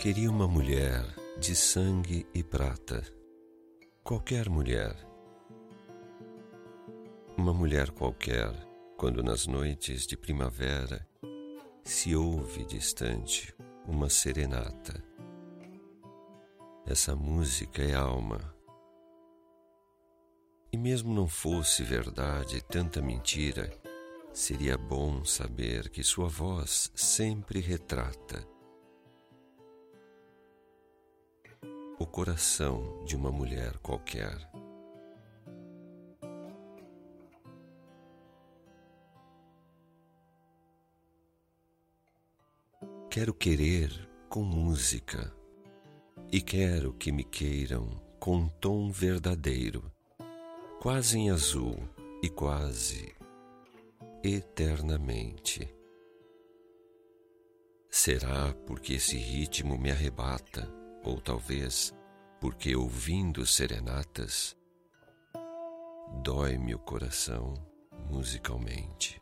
Queria uma mulher de sangue e prata, qualquer mulher. Uma mulher qualquer, quando nas noites de primavera se ouve distante uma serenata. Essa música é alma. E mesmo não fosse verdade tanta mentira, seria bom saber que sua voz sempre retrata coração de uma mulher qualquer. Quero querer com música e quero que me queiram com um tom verdadeiro, quase em azul e quase eternamente. Será porque esse ritmo me arrebata? ou talvez porque ouvindo serenatas, dói-me o coração musicalmente.